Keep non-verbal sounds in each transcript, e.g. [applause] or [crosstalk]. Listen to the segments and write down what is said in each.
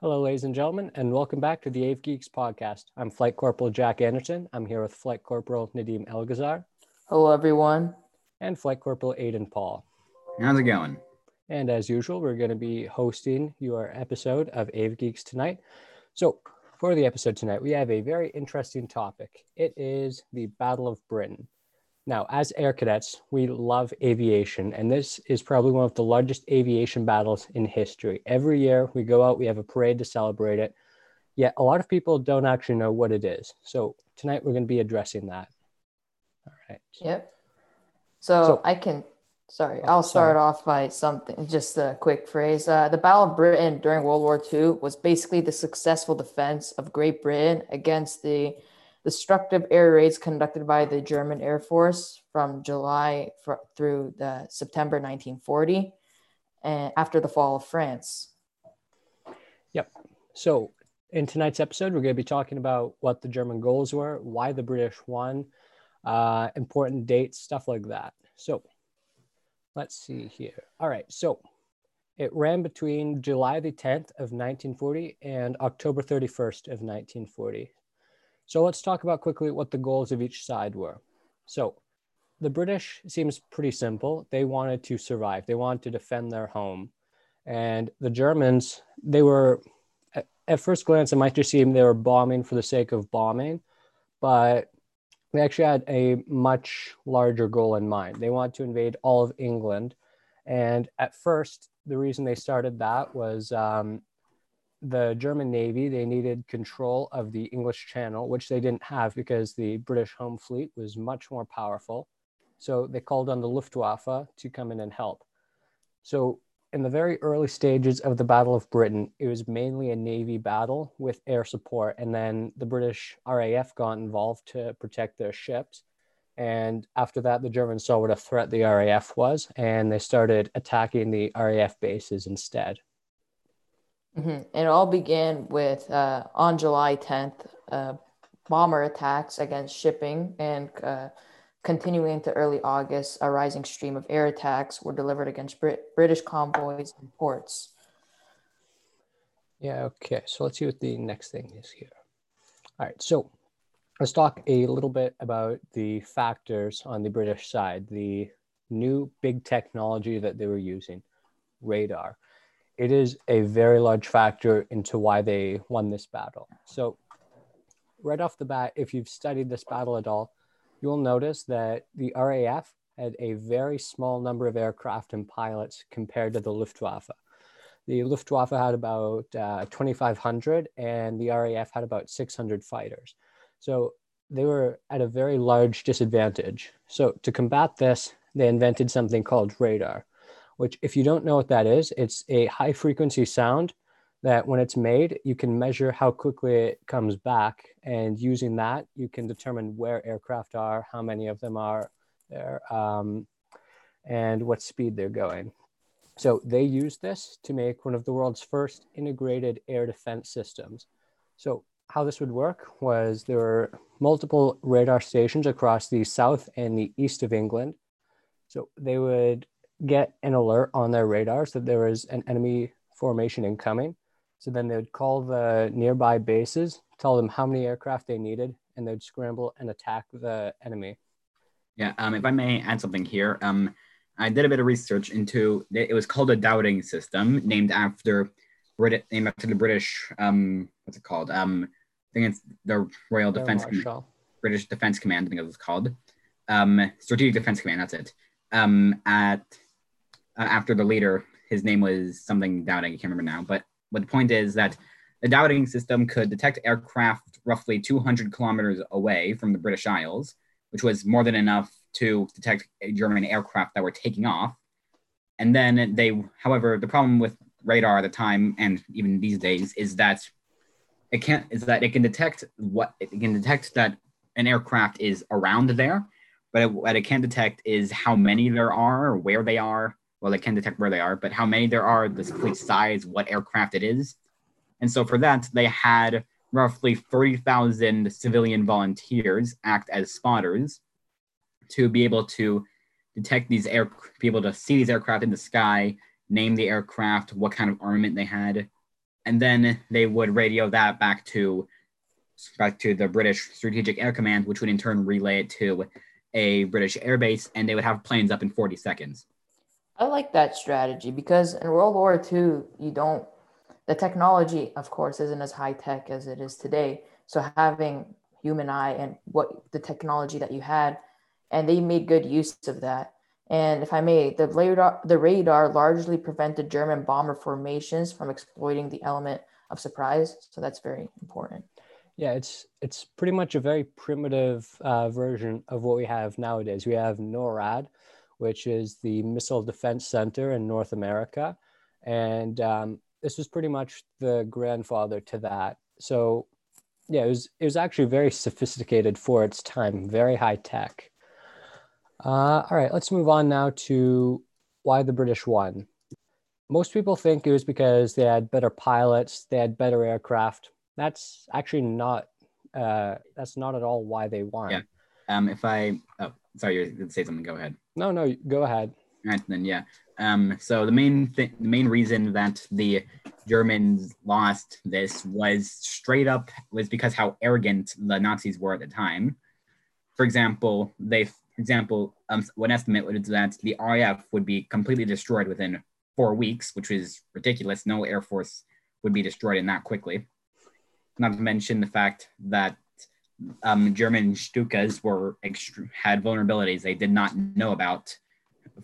Hello, ladies and gentlemen, and welcome back to the Ave Geeks podcast. I'm Flight Corporal Jack Anderson. I'm here with Flight Corporal Nadim Elgazar Hello, everyone. and Flight Corporal Aiden Paul. How's it going? And as usual, we're going to be hosting your episode of Ave Geeks tonight. So, for the episode tonight, we have a very interesting topic. It is the Battle of Britain. Now, as air cadets, we love aviation, and this is probably one of the largest aviation battles in history. Every year we go out, we have a parade to celebrate it. Yet a lot of people don't actually know what it is. So tonight we're going to be addressing that. All right. Yep. So, So- I can, sorry, Oh, I'll start sorry. off by something, just a quick phrase. Uh, the Battle of Britain during World War II was basically the successful defense of Great Britain against the destructive air raids conducted by the German Air Force from July through the September 1940 and after the fall of France. Yep. So, in tonight's episode, we're going to be talking about what the German goals were, why the British won, uh, important dates, stuff like that. So, let's see here. All right. So, it ran between July the 10th of 1940 and October 31st of 1940. So, let's talk about quickly what the goals of each side were. So, the British seems pretty simple. They wanted to survive, they wanted to defend their home. And the Germans, they were at- first glance, it might just seem they were bombing for the sake of bombing, but they actually had a much larger goal in mind. They wanted to invade all of England. And at first, the reason they started that was um, the German Navy, they needed control of the English Channel, which they didn't have because the British home fleet was much more powerful. So they called on the Luftwaffe to come in and help. So in the very early stages of the Battle of Britain, it was mainly a Navy battle with air support. And then the British RAF got involved to protect their ships. And after that, the Germans saw what a threat the RAF was, and they started attacking the RAF bases instead. Mhm. It all began with uh, on July 10th, uh, bomber attacks against shipping, and uh, continuing into early August, a rising stream of air attacks were delivered against Brit- British convoys and ports. Yeah, okay. So let's see what the next thing is here. All right, so let's talk a little bit about the factors on the British side, the new big technology that they were using, radar. It is a very large factor into why they won this battle. So, right off the bat, if you've studied this battle at all, you'll notice that the RAF had a very small number of aircraft and pilots compared to the Luftwaffe. The Luftwaffe had about uh, 2,500 and the RAF had about 600 fighters. So they were at a very large disadvantage. So to combat this, they invented something called radar, which, if you don't know what that is, it's a high frequency sound that when it's made, you can measure how quickly it comes back. And using that, you can determine where aircraft are, how many of them are there, um, and what speed they're going. So they used this to make one of the world's first integrated air defense systems. So how this would work was there were multiple radar stations across the south and the east of England. So they would get an alert on their radars that there was an enemy formation incoming. So then they would call the nearby bases, tell them how many aircraft they needed, and they'd scramble and attack the enemy. Yeah, um, if I may add something here, um, I did a bit of research into it was called a Dowding system, named after Brit, named after the British, um, what's it called? Um, I think it's the Royal Air Defense Com- British Defense Command. I think it was called. Um, Strategic Defense Command. That's it. Um, at uh, after the leader, his name was something Dowding. I can't remember now. But but the point is that the Dowding system could detect aircraft roughly 200 kilometers away from the British Isles, which was more than enough to detect German aircraft that were taking off. And then they, however, the problem with radar at the time and even these days is that it can't is that it can detect what it can detect that an aircraft is around there, but it, what it can't detect is how many there are, or where they are. Well, it can detect where they are, but how many there are, the complete size, what aircraft it is. And so for that, they had roughly 30,000 civilian volunteers act as spotters to be able to detect these air, be able to see these aircraft in the sky, name the aircraft, what kind of armament they had, and then they would radio that back to back to the British Strategic Air Command, which would in turn relay it to a British airbase, and they would have planes up in 40 seconds. I like that strategy because in World War II, you don't, the technology, of course, isn't as high tech as it is today. So having human eye and what the technology that you had, and they made good use of that. And if I may, the radar, the radar largely prevented German bomber formations from exploiting the element of surprise. So that's very important. Yeah, it's it's pretty much a very primitive uh, version of what we have nowadays. We have NORAD, which is the Missile Defense Center in North America, and um, this was pretty much the grandfather to that. So, yeah, it was it was actually very sophisticated for its time, very high tech. Uh, all right, let's move on now to why the British won. Most people think it was because they had better pilots, they had better aircraft. That's actually not. Uh, that's not at all why they won. Yeah. Um. If I. Oh, sorry. You're say something. Go ahead. No, no. Go ahead. All right. Then. Yeah. Um. So the main thing, the main reason that the Germans lost this was straight up was because how arrogant the Nazis were at the time. For example, they, for example, um, one estimate was that the RAF would be completely destroyed within four weeks, which is ridiculous. No air force would be destroyed in that quickly not to mention the fact that um, German Stukas were had vulnerabilities they did not know about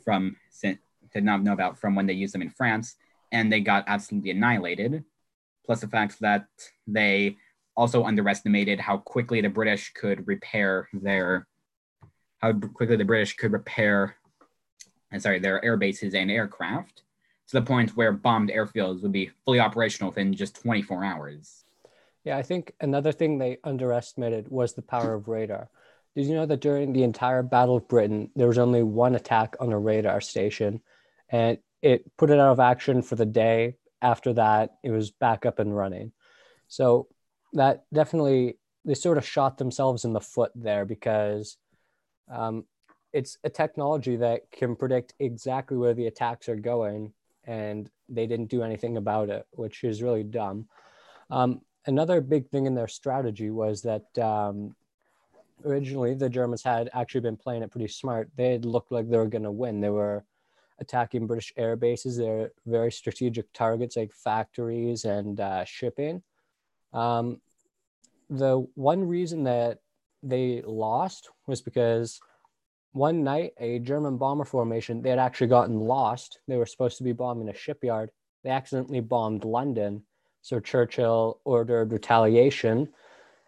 from did not know about from when they used them in France, and they got absolutely annihilated. Plus the fact that they also underestimated how quickly the British could repair their how quickly the British could repair, and sorry, their air bases and aircraft to the point where bombed airfields would be fully operational within just 24 hours. Yeah, I think another thing they underestimated was the power of radar. Did you know that during the entire Battle of Britain, there was only one attack on a radar station and it put it out of action for the day. After that, it was back up and running. So that definitely, they sort of shot themselves in the foot there because um, it's a technology that can predict exactly where the attacks are going and they didn't do anything about it, which is really dumb. Um, another big thing in their strategy was that um, originally the Germans had actually been playing it pretty smart. They had looked like they were going to win. They were attacking British air bases. They're very strategic targets like factories and uh, shipping. Um, the one reason that they lost was because one night a German bomber formation they had actually gotten lost. They were supposed to be bombing a shipyard. They accidentally bombed London so Churchill ordered retaliation.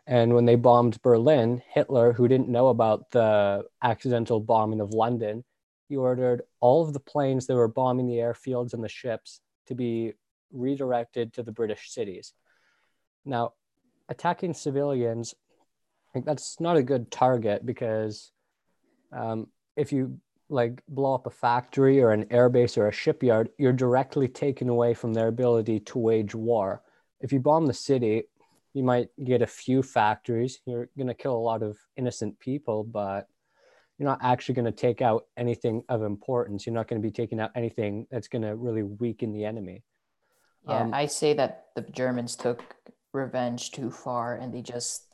And when they bombed Berlin, Hitler, who didn't know about the accidental bombing of London, he ordered all of the planes that were bombing the airfields and the ships to be redirected to the British cities. Now, attacking civilians, think that's not a good target because um, if you like blow up a factory or an airbase or a shipyard, you're directly taken away from their ability to wage war if you bomb the city, you might get a few factories. You're going to kill a lot of innocent people, but you're not actually going to take out anything of importance. You're not going to be taking out anything that's going to really weaken the enemy. Yeah, um, I say that the Germans took revenge too far and they just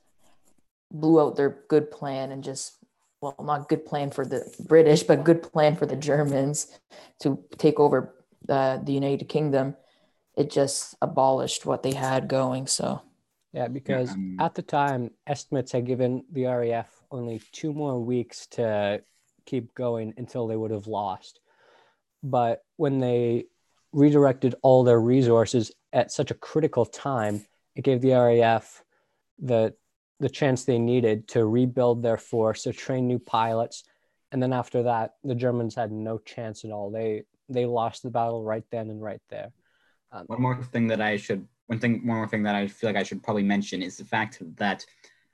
blew out their good plan and just well not good plan for the british but good plan for the germans to take over uh, the united kingdom it just abolished what they had going. So, yeah, because um, at the time, estimates had given the RAF only two more weeks to keep going until they would have lost. But when they redirected all their resources at such a critical time, it gave the RAF the the chance they needed to rebuild their force, to train new pilots, and then after that, the Germans had no chance at all. They they lost the battle right then and right there. Um, one more thing that I should one thing one more thing that I feel like I should probably mention is the fact that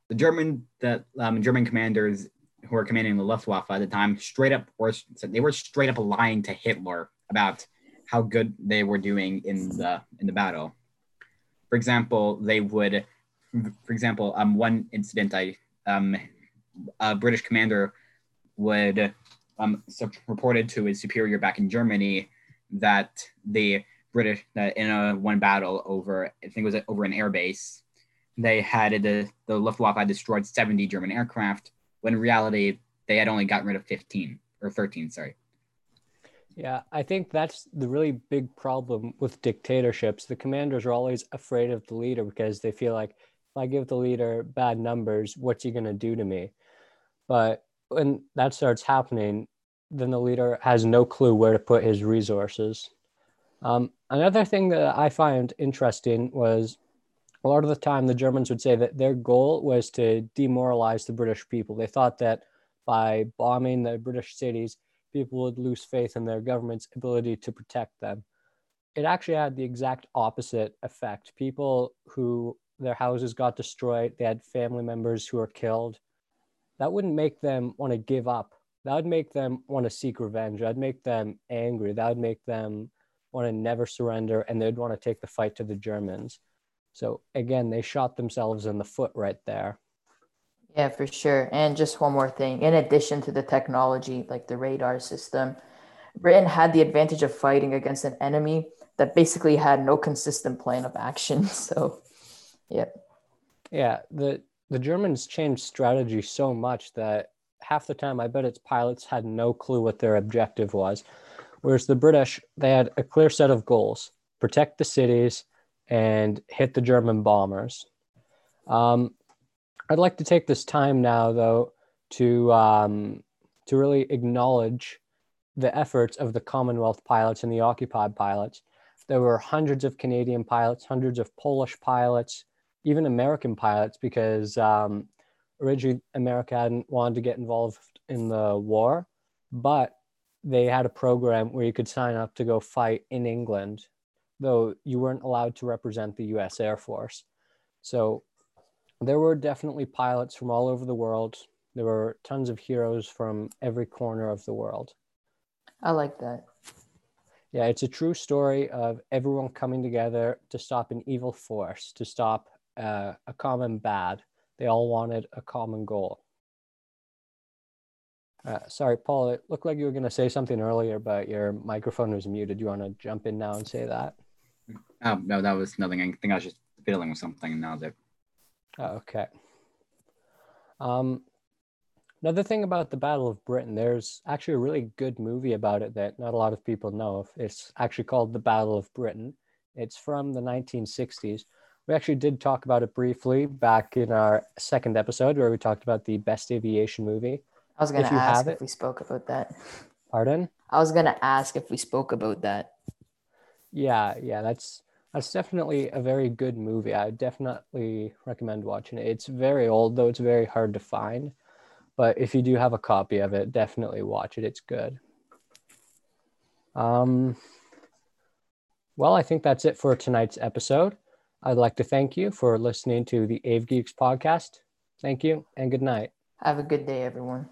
the German that um, German commanders who were commanding the Luftwaffe at the time straight up were they were straight up lying to Hitler about how good they were doing in the in the battle. For example, they would, for example, um, one incident I um, a British commander would um, reported to his superior back in Germany that the British that in a one battle over I think it was over an airbase, they had the the Luftwaffe destroyed 70 German aircraft when in reality they had only gotten rid of 15 or 13, sorry. Yeah, I think that's the really big problem with dictatorships. The commanders are always afraid of the leader because they feel like if I give the leader bad numbers, what's he going to do to me? But when that starts happening, then the leader has no clue where to put his resources. Um, another thing that I find interesting was a lot of the time the Germans would say that their goal was to demoralize the British people. They thought that by bombing the British cities, people would lose faith in their government's ability to protect them. It actually had the exact opposite effect. People who their houses got destroyed, they had family members who were killed. That wouldn't make them want to give up. That would make them want to seek revenge. That'd make them angry. That would make them want to never surrender and they'd want to take the fight to the Germans. So again, they shot themselves in the foot right there. Yeah, for sure. And just one more thing. In addition to the technology, like the radar system, Britain had the advantage of fighting against an enemy that basically had no consistent plan of action. [laughs] So, yeah. Yeah, the the Germans changed strategy so much that half the time I bet its pilots had no clue what their objective was. Whereas the British, they had a clear set of goals: protect the cities and hit the German bombers. Um, I'd like to take this time now, though, to um, to really acknowledge the efforts of the Commonwealth pilots and the occupied pilots. There were hundreds of Canadian pilots, hundreds of Polish pilots, even American pilots, because um, originally America hadn't wanted to get involved in the war, but they had a program where you could sign up to go fight in England, though you weren't allowed to represent the US Air Force. So there were definitely pilots from all over the world. There were tons of heroes from every corner of the world. I like that. Yeah, it's a true story of everyone coming together to stop an evil force, to stop uh, a common bad. They all wanted a common goal. Uh, sorry, Paul, it looked like you were going to say something earlier, but your microphone was muted. You want to jump in now and say that? Oh, no, that was nothing. I think I was just fiddling with something now that Oh, okay. Um, another thing about the Battle of Britain, there's actually a really good movie about it that not a lot of people know of. It's actually called The Battle of Britain. It's from the 1960s. We actually did talk about it briefly back in our second episode where we talked about the best aviation movie. I was going to ask if it, we spoke about that. Pardon? I was going to ask if we spoke about that. Yeah, yeah, that's that's definitely a very good movie. I definitely recommend watching it. It's very old, though it's very hard to find. But if you do have a copy of it, definitely watch it. It's good. Um, well, I think that's it for tonight's episode. I'd like to thank you for listening to the Ave Geeks podcast. Thank you and good night. Have a good day, everyone.